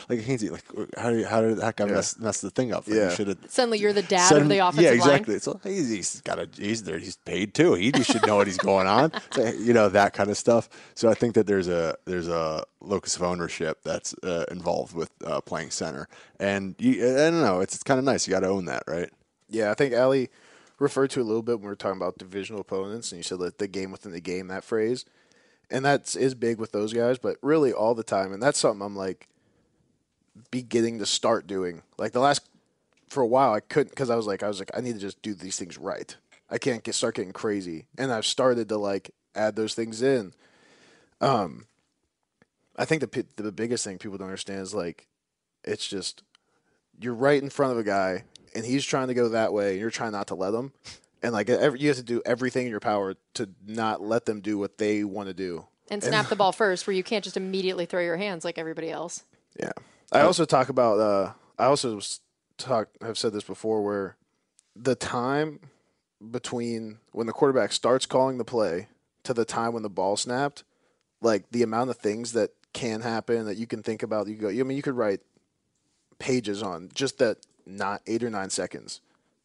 like Hainsey, like how did how did that guy mess, mess the thing up? Like, Yeah. you should have Suddenly you're the dad Send- of the offensive yeah, exactly. It's like, he's, he's got a he's there. He's paid too. He should know what he's going on. So, you know that kind of stuff. So I think that there's a there's a locus of ownership that's uh, involved with uh, playing center, and you, I don't know. It's, it's kind of nice. You got to own that, right? Yeah, I think Ali referred to a little bit when we were talking about divisional opponents, and you said that the game within the game, that phrase, and that's is big with those guys, but really all the time, and that's something I'm like beginning to start doing. Like the last for a while, I couldn't because I was like, I was like, I need to just do these things right. I can't get start getting crazy, and I've started to like add those things in. Um, I think the the biggest thing people don't understand is like, it's just you're right in front of a guy and he's trying to go that way and you're trying not to let him and like every, you have to do everything in your power to not let them do what they want to do. And snap the ball first where you can't just immediately throw your hands like everybody else. yeah. I also talk about uh i also talk have said this before where the time between when the quarterback starts calling the play to the time when the ball snapped like the amount of things that can happen that you can think about you go i mean you could write pages on just that not eight or nine seconds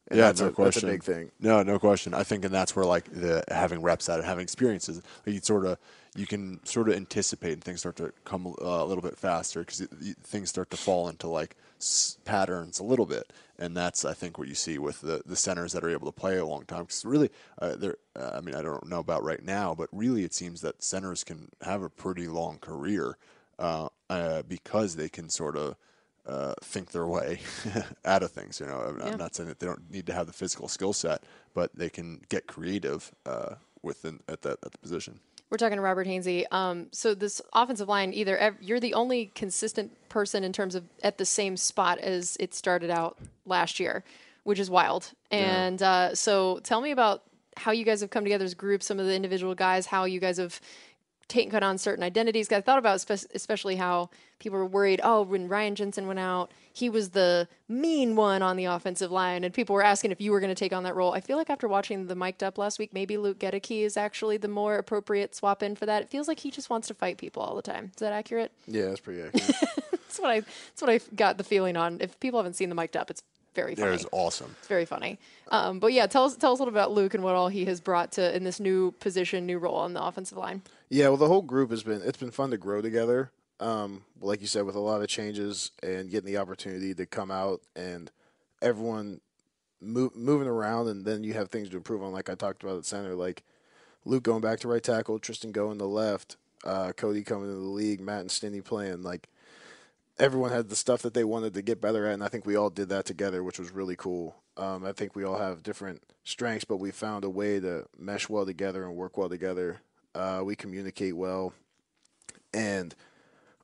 and yeah, that's, no a, question. that's a big thing No, no question. I think, and that's where like the having reps at it, having experiences, like you sort of you can sort of anticipate and things start to come uh, a little bit faster because things start to fall into like s- patterns a little bit, and that's I think what you see with the the centers that are able to play a long time. Because really, uh, they're uh, I mean I don't know about right now, but really it seems that centers can have a pretty long career uh, uh, because they can sort of uh, think their way [LAUGHS] out of things. You know, I'm, I'm not saying that they don't need to have the physical skill set, but they can get creative uh, within at that at the position. We're talking to Robert Hainsey. Um, so this offensive line, either ev- you're the only consistent person in terms of at the same spot as it started out last year, which is wild. And uh, so tell me about how you guys have come together as groups, some of the individual guys, how you guys have taken on certain identities. I thought about especially how people were worried. Oh, when Ryan Jensen went out, he was the mean one on the offensive line, and people were asking if you were going to take on that role. I feel like after watching the mic'd up last week, maybe Luke Goedeke is actually the more appropriate swap in for that. It feels like he just wants to fight people all the time. Is that accurate? yeah that's pretty accurate [LAUGHS] That's what I. That's what I got the feeling on. If people haven't seen the mic'd up, it's very funny. was awesome. It's very funny. Um, but yeah, tell us tell us a little about Luke and what all he has brought to in this new position, new role on the offensive line. Yeah, well, the whole group has been it's been fun to grow together. Um, like you said, with a lot of changes and getting the opportunity to come out and everyone move, moving around, and then you have things to improve on. Like I talked about at center, like Luke going back to right tackle, Tristan going to left, uh, Cody coming into the league, Matt and Stinnie playing. Like everyone had the stuff that they wanted to get better at, and I think we all did that together, which was really cool. Um, I think we all have different strengths, but we found a way to mesh well together and work well together. Uh, we communicate well, and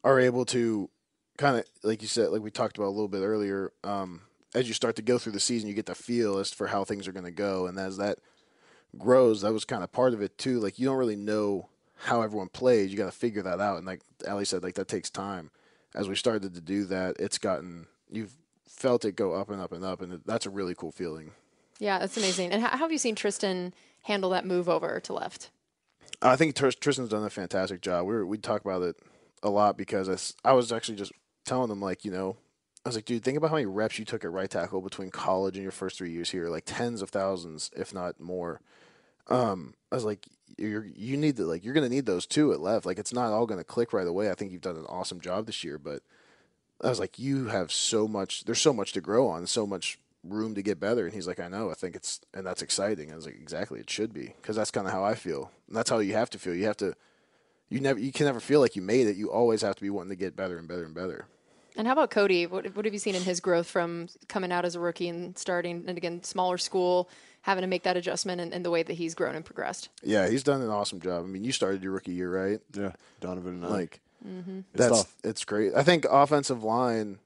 are able to kind of, like you said, like we talked about a little bit earlier. Um, as you start to go through the season, you get the feel as for how things are going to go, and as that grows, that was kind of part of it too. Like you don't really know how everyone plays; you got to figure that out. And like Ali said, like that takes time. As we started to do that, it's gotten you've felt it go up and up and up, and that's a really cool feeling. Yeah, that's amazing. And how, how have you seen Tristan handle that move over to left? I think Tristan's done a fantastic job. We were, we talk about it a lot because I, I was actually just telling him like, you know, I was like, dude, think about how many reps you took at right tackle between college and your first three years here, like tens of thousands, if not more. Um, I was like, you're you need to like you're gonna need those too at left. Like it's not all gonna click right away. I think you've done an awesome job this year, but I was like, you have so much. There's so much to grow on, so much room to get better. And he's like, I know. I think it's and that's exciting. I was like, exactly, it should be because that's kind of how I feel. And that's how you have to feel. You have to. You never. You can never feel like you made it. You always have to be wanting to get better and better and better. And how about Cody? What, what have you seen in his growth from coming out as a rookie and starting, and again, smaller school, having to make that adjustment and, and the way that he's grown and progressed? Yeah, he's done an awesome job. I mean, you started your rookie year, right? Yeah, Donovan and I. Like, Mm-hmm. It's that's tough. it's great. I think offensive line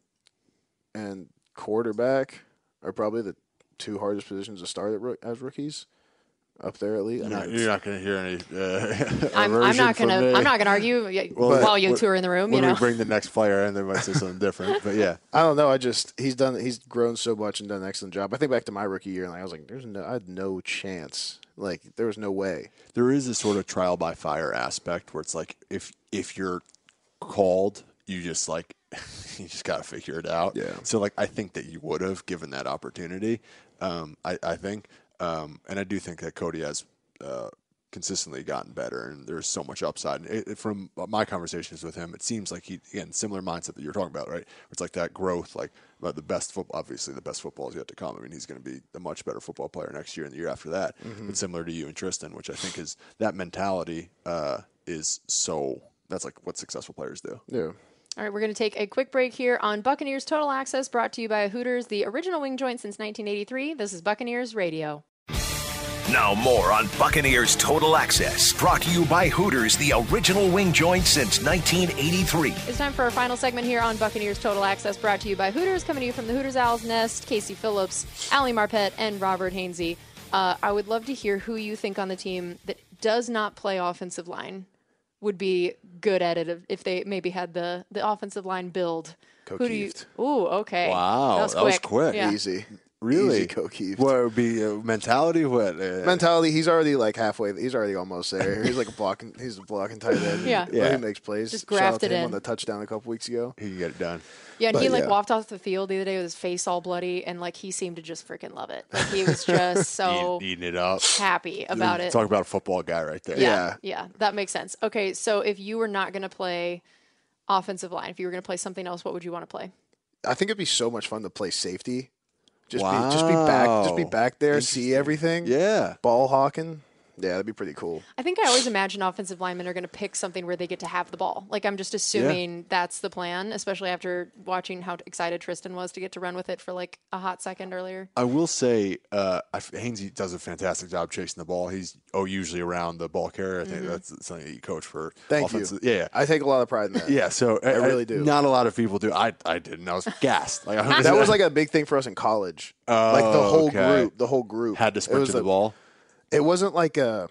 and quarterback are probably the two hardest positions to start at, as rookies. Up there at least. I You're not, you're not going to hear any. Uh, [LAUGHS] I'm, I'm not gonna. I'm not gonna argue [LAUGHS] Well, while you two are in the room. You know, we bring the next player in, they might say something different. But yeah, [LAUGHS] I don't know. I just he's done. He's grown so much and done an excellent job. I think back to my rookie year, and I was like, "There's no, I had no chance. Like there was no way." there is a sort of trial by fire aspect where it's like if if you're called, you just like [LAUGHS] you just got to figure it out. Yeah. So like I think that you would have given that opportunity. Um, I I think, um, and I do think that Cody has. Uh, consistently gotten better and there's so much upside and it, it- from my conversations with him it seems like he again similar mindset that you're talking about right it's like that growth like but the best football obviously the best football is yet to come i mean he's going to be a much better football player next year and the year after that but similar to you and tristan which i think is that mentality uh, is so that's like what successful players do Yeah. All right, we're going to take a quick break here on Buccaneers Total Access, brought to you by Hooters, the original wing joint since 1983. This is Buccaneers Radio. Now more on Buccaneers Total Access, brought to you by Hooters, the original wing joint since 1983. It's time for our final segment here on Buccaneers Total Access, brought to you by Hooters, coming to you from the Hooters Owl's Nest, Casey Phillips, Ali Marpet, and Robert Hainsey. Uh, I would love to hear who you think on the team that does not play offensive line would be good at it if- if they maybe had the, the offensive line build. Who do you? Ko Kieft. Ooh, okay. Wow, that was quick. that quick. was quick. Yeah. Easy. Really Easy Ko Kieft. what would be uh, mentality what uh, Mentality. He's already like halfway. He's already almost there. [LAUGHS] He's like a blocking. He's a blocking tight end. Yeah. Yeah. He makes plays. Just Shout out grafted to him in. on the touchdown a couple weeks ago. he can get it done Yeah, and he like yeah. walked off the field the other day with his face all bloody, and like he seemed to just freaking love it. Like he was [LAUGHS] just so Eat- eating it up happy about it. talk about a football guy right there yeah, yeah, that makes sense. Okay, so if you were not going to play offensive line, if you were going to play something else, what would you want to play? I think it'd be so much fun to play safety. Just be just be back just be back there, see everything. yeah Ball hawking. Yeah, that'd be pretty cool. I think I always imagine offensive linemen are going to pick something where they get to have the ball. Like I'm just assuming that's the plan, especially after watching how excited Tristan was to get to run with it for like a hot second earlier. I will say, uh, Hainsey does a fantastic job chasing the ball. He's oh usually around the ball carrier. I think Mm-hmm. that's something that you coach for. Thank offensive. you. Yeah, yeah. I take a lot of pride in that. Yeah, so I, really do. Not a lot of people do. I I didn't. I was gassed. Like [LAUGHS] That was like a big thing for us in college. like the Oh, whole okay. group, the whole group had to It sprint to the a- ball. It wasn't like a,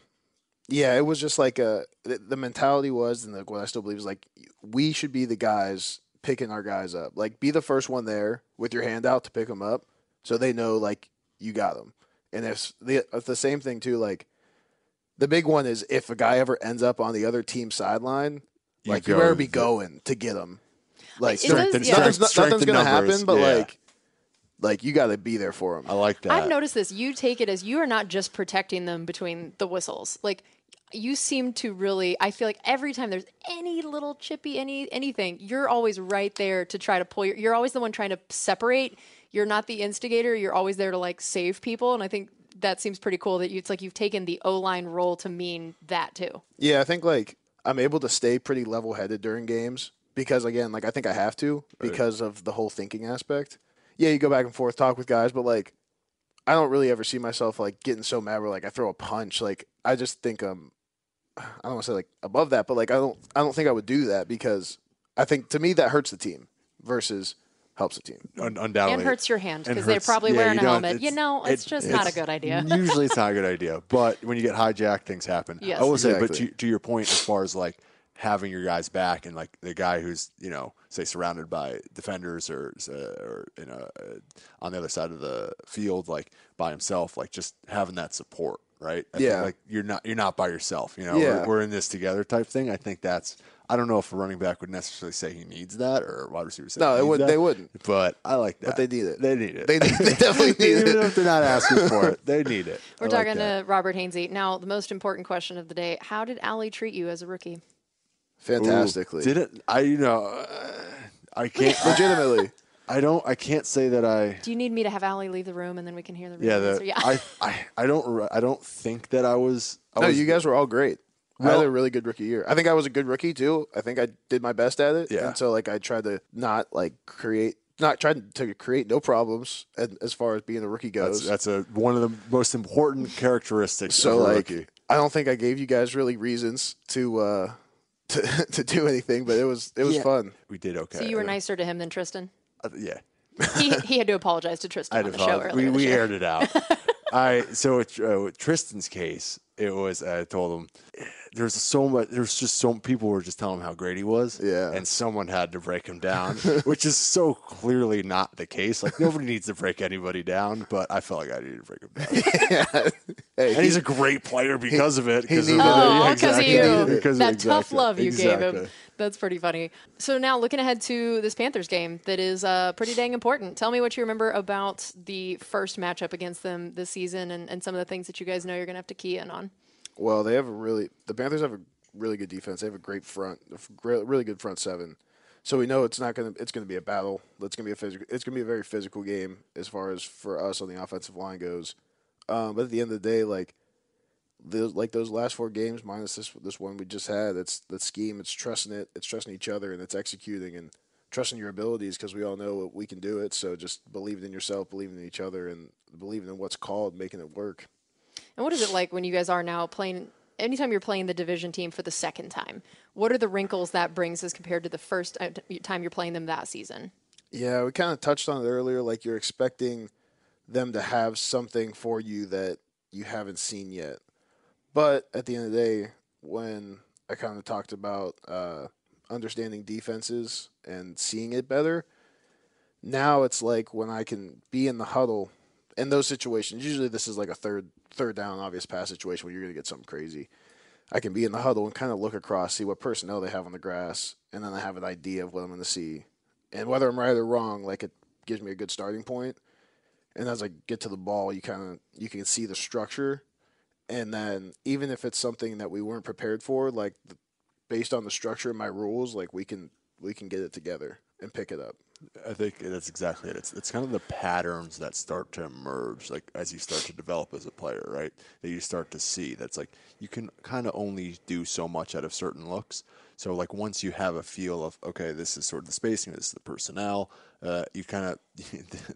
yeah, it was just like a. The, the mentality was, and the, what I still believe is like we should be the guys picking our guys up. Like be the first one there with your hand out to pick them up, so they know like you got them. And if the it's the same thing too, like the big one is if a guy ever ends up on the other team's sideline, You like you go better be the- going to get him. Like It does- nothing's, yeah. nothing's, Strength- strength nothing's gonna numbers, happen, but yeah. like like you got to be there for them. I like that. I've noticed this. You take it as you are not just protecting them between the whistles. Like you seem to really I feel like every time there's any little chippy any anything, you're always right there to try to pull your you're always the one trying to separate. You're not the instigator, you're always there to like save people and I think that seems pretty cool that you, it's like you've taken the O-line role to mean that too. Yeah, I think like I'm able to stay pretty level headed during games because again, like I think I have to because of the whole thinking aspect. Yeah, you go back and forth, talk with guys, but like I don't really ever see myself like getting so mad where like I throw a punch. Like I just think um I don't want to say like above that, but like I don't I don't think I would do that because I think to me that hurts the team versus helps the team. Un- undoubtedly. And hurts your hand because they're probably yeah, wearing a helmet. You know, it's it- just not a good idea. [LAUGHS] usually, it's not a good idea. But when you get hijacked, things happen. [LAUGHS] Yes. I will say, but to, to your point, as far as like having your guys back and like the guy who's you know say surrounded by defenders or uh, or you know uh, on the other side of the field like by himself, like just having that support. Right. I think, Yeah. like you're not you're not by yourself. You know. Yeah. We're, we're in this together type thing. I think that's. I don't know if a running back would necessarily say he needs that, or wide receiver say No, he they wouldn't- that. they wouldn't. But I like that. But they need it. They need it. They, need, they definitely [LAUGHS] need Even it. if they're not asking for it, they [LAUGHS] need it. We're I talking that. to Robert Hainsey. Now, the most important question of the day How did Ali treat you as a rookie? Fantastically. Did it? I you know uh, I can't. [LAUGHS] Legitimately. I don't. I can't say that I. Do you need me to have Ali leave the room and then we can hear the real Yeah, answer? the, Yeah. I, I, I don't. I don't think that I was. I No, was you guys were all great. I had a really good rookie year. I think I was a good rookie too. I think I did my best at it. Yeah. And so like I tried to not like create not trying to create no problems as far as being a rookie goes. That's, that's a one of the most important characteristics so of a like rookie. I don't think I gave you guys really reasons to uh to, [LAUGHS] to do anything, but it was it was Yeah. fun. We did okay. so you were nicer to him than Tristan? uh, yeah. He, [LAUGHS] he had to apologize to Tristan had on to the show earlier. We, this we year. aired it out. [LAUGHS] I so with, uh, Tristan's case, it was I told him there's so much. There's just so people were just telling him how great he was. Yeah. and someone had to break him down, [LAUGHS] which is so clearly not the case. Like nobody needs to break anybody down, but I felt like I needed to break him down. [LAUGHS] Hey, and he's a great player because of it. he Because of, needed. Oh, yeah, because exactly. of you. Because of- that tough love you gave him. That's pretty funny. So now looking ahead to this Panthers game that is uh, pretty dang important. Tell me what you remember about the first matchup against them this season and, and some of the things that you guys know you're going to have to key in on. Well, they have a really the Panthers have a really good defense. They have a great front, a really good front seven. So we know it's not gonna it's gonna be a battle. It's gonna be a physical. It's gonna be a very physical game as far as for us on the offensive line goes. Um, but at the end of the day, like those like those last four games minus this this one we just had, it's the scheme. It's trusting it. It's trusting each other and it's executing and trusting your abilities because we all know we can do it. So just believing in yourself, believing in each other, and believing in what's called, making it work. And what is it like when you guys are now playing? Anytime you're playing the division team for the second time, what are the wrinkles that brings as compared to the first uh, time you're playing them that season? Yeah, we kind of touched on it earlier. Like you're expecting them to have something for you that you haven't seen yet. But at the end of the day, when I kind of talked about uh, understanding defenses and seeing it better, now it's like when I can be in the huddle in those situations. Usually, this is like a third third down obvious pass situation where you're going to get something crazy. I can be in the huddle and kind of look across, see what personnel they have on the grass, and then I have an idea of what I'm going to see and whether I'm right or wrong, like it gives me a good starting point. And as I get to the ball, you kind of you can see the structure, and then even if it's something that we weren't prepared for, like the, based on the structure of my rules, like we can we can get it together and pick it up. I think that's exactly it. It's it's kind of the patterns that start to emerge, like as you start to develop as a player, right? That you start to see. That's like you can kind of only do so much out of certain looks. So like once you have a feel of okay, this is sort of the spacing, this is the personnel, uh, you kind of [LAUGHS]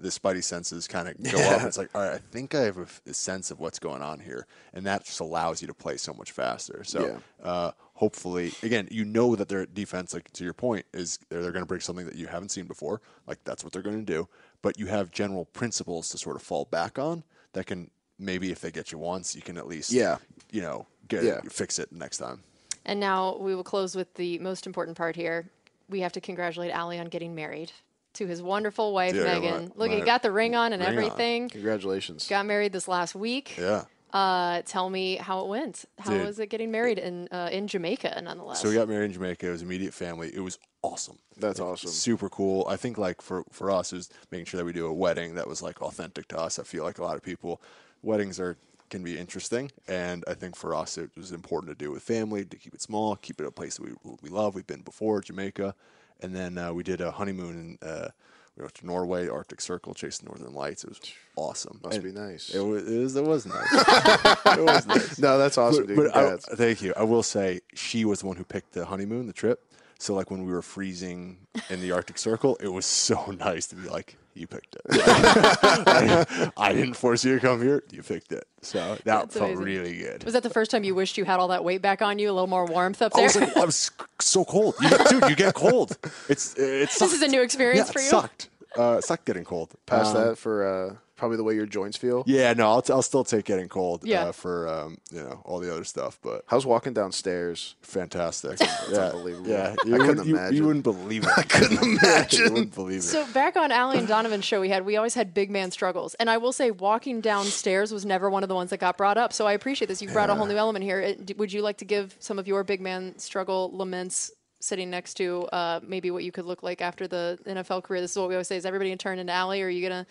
the spidey senses kind of [LAUGHS] go up. It's like all right, I think I have a sense of what's going on here, and that just allows you to play so much faster. So Yeah. uh, hopefully, again, you know that their defense, like to your point, is they're, they're going to bring something that you haven't seen before. Like that's what they're going to do. But you have general principles to sort of fall back on that can maybe if they get you once, you can at least Yeah. you know get Yeah. fix it next time. And now we will close with the most important part here. We have to congratulate Ali on getting married to his wonderful wife, Yeah, Megan. my- Look, he got the ring on and ring on. everything. Congratulations. Got married this last week. Yeah. Uh, tell me how it went. How Dude. was it getting married in uh, in Jamaica, nonetheless? So we got married in Jamaica. It was immediate family. It was awesome. That's Like, awesome. Super cool. I think like for for us it was making sure that we do a wedding that was like authentic to us. I feel like a lot of people weddings are can be interesting, and I think for us it was important to do with family to keep it small, keep it a place that we we love. We've been before Jamaica, and then uh, we did a honeymoon in. Uh, we went to Norway, Arctic Circle, the Northern Lights. It was awesome. Must And be nice. It was. It was, it was nice. [LAUGHS] it was nice No, that's awesome, but, dude. but I, thank you. I will say she was the one who picked the honeymoon, the trip. So like when we were freezing in the Arctic Circle, it was so [LAUGHS] nice to be like, "You picked it. I, [LAUGHS] I didn't force you to come here. You picked it." So that That's felt amazing. really good. was that the first time you wished you had all that weight back on you? A little more warmth up there. I there. was like, I was so cold, you, dude. You get cold. It's it's. [LAUGHS] This is a new experience yeah, for it you? Sucked. Uh, it sucked getting cold. Past Um, that for uh, probably the way your joints feel. Yeah, no, I'll, t- I'll still take getting cold. Yeah. Uh, for um, you know all the other stuff, but How's walking downstairs? fantastic. [LAUGHS] Yeah, unbelievable. Yeah, I you, couldn't wouldn't, you, imagine. you wouldn't believe it. [LAUGHS] I couldn't [LAUGHS] imagine. you wouldn't believe it. So back on Ali and Donovan's show we had, we always had big man struggles. And I will say walking downstairs was never one of the ones that got brought up. So I appreciate this. You brought a whole new element here. It- Would you like to give some of your big man struggle laments sitting next to uh, maybe what you could look like after the NFL career? This is what we always say: is everybody gonna turn into Ali? Or are you gonna?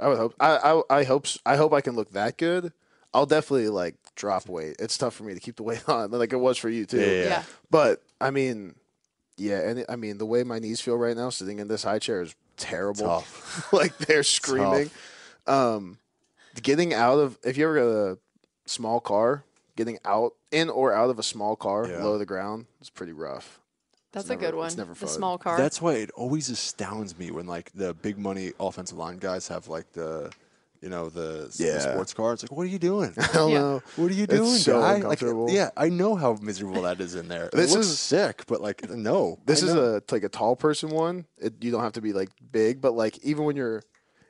I would hope. I, I I hope s- I hope I can look that good. I'll definitely like drop weight. It's tough for me to keep the weight [LAUGHS] on, like it was for you too. Yeah, yeah. Yeah. But I mean, yeah, and I mean the way my knees feel right now, sitting in this high chair is terrible. Tough. [LAUGHS] like they're screaming. Um, getting out of if you ever got a small car, getting out in or out of a small car Yeah. low to the ground is pretty rough. That's It's a never- good one. it's never the fun. small car. That's why it always astounds me when like the big money offensive line guys have like the, you know, the, the sports car. It's like, what are you doing? [LAUGHS] I don't Yeah. know. What are you doing, It's doing, so guy? Like, uncomfortable. yeah, I know how miserable that is in there. This it looks is- sick, but like, [LAUGHS] no. This I is know. a like a tall person one. It, you don't have to be like big, but like even when you're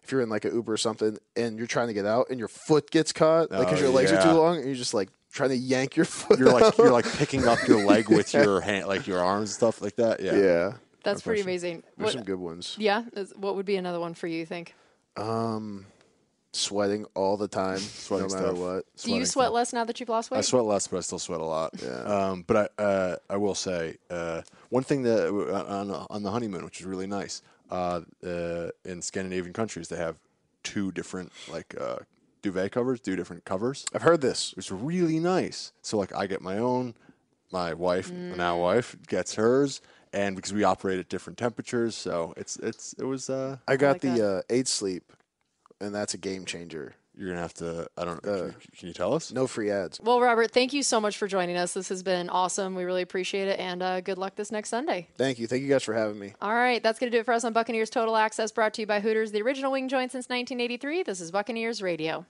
if you're in like an Uber or something and you're trying to get out and your foot gets caught, like because Oh, your legs are too long, and you're just like trying to yank your [LAUGHS] foot. You're like out. you're like picking up your leg [LAUGHS] with your hand, like your arms and stuff like that. Yeah. yeah. That's pretty amazing. There's What, some good ones. yeah. What would be another one for you? You think? Sweating all the time, [LAUGHS] Sweating no matter stuff. what. Do you sweat less now that you've lost weight? I sweat less, but I still sweat a lot. Yeah. Um, but I, uh, I will say uh, one thing that uh, on, on the honeymoon, which is really nice, uh, uh, in Scandinavian countries, they have two different like uh, duvet covers, do different covers. I've heard this. It's really nice. So like I get my own, my wife, Mm. now wife gets hers, and because we operate at different temperatures, so it's it's it was. Uh, I got like the uh, eight sleep, and that's a game changer. You're gonna have to. I don't. Uh, can, you, can you tell us? No free ads. Well, Robert, thank you so much for joining us. This has been awesome. We really appreciate it, and uh, good luck this next Sunday. Thank you. Thank you guys for having me. All right, that's going to do it for us on Buccaneers Total Access, brought to you by Hooters, the original wing joint since 1983. This is Buccaneers Radio.